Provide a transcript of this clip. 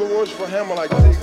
For him I like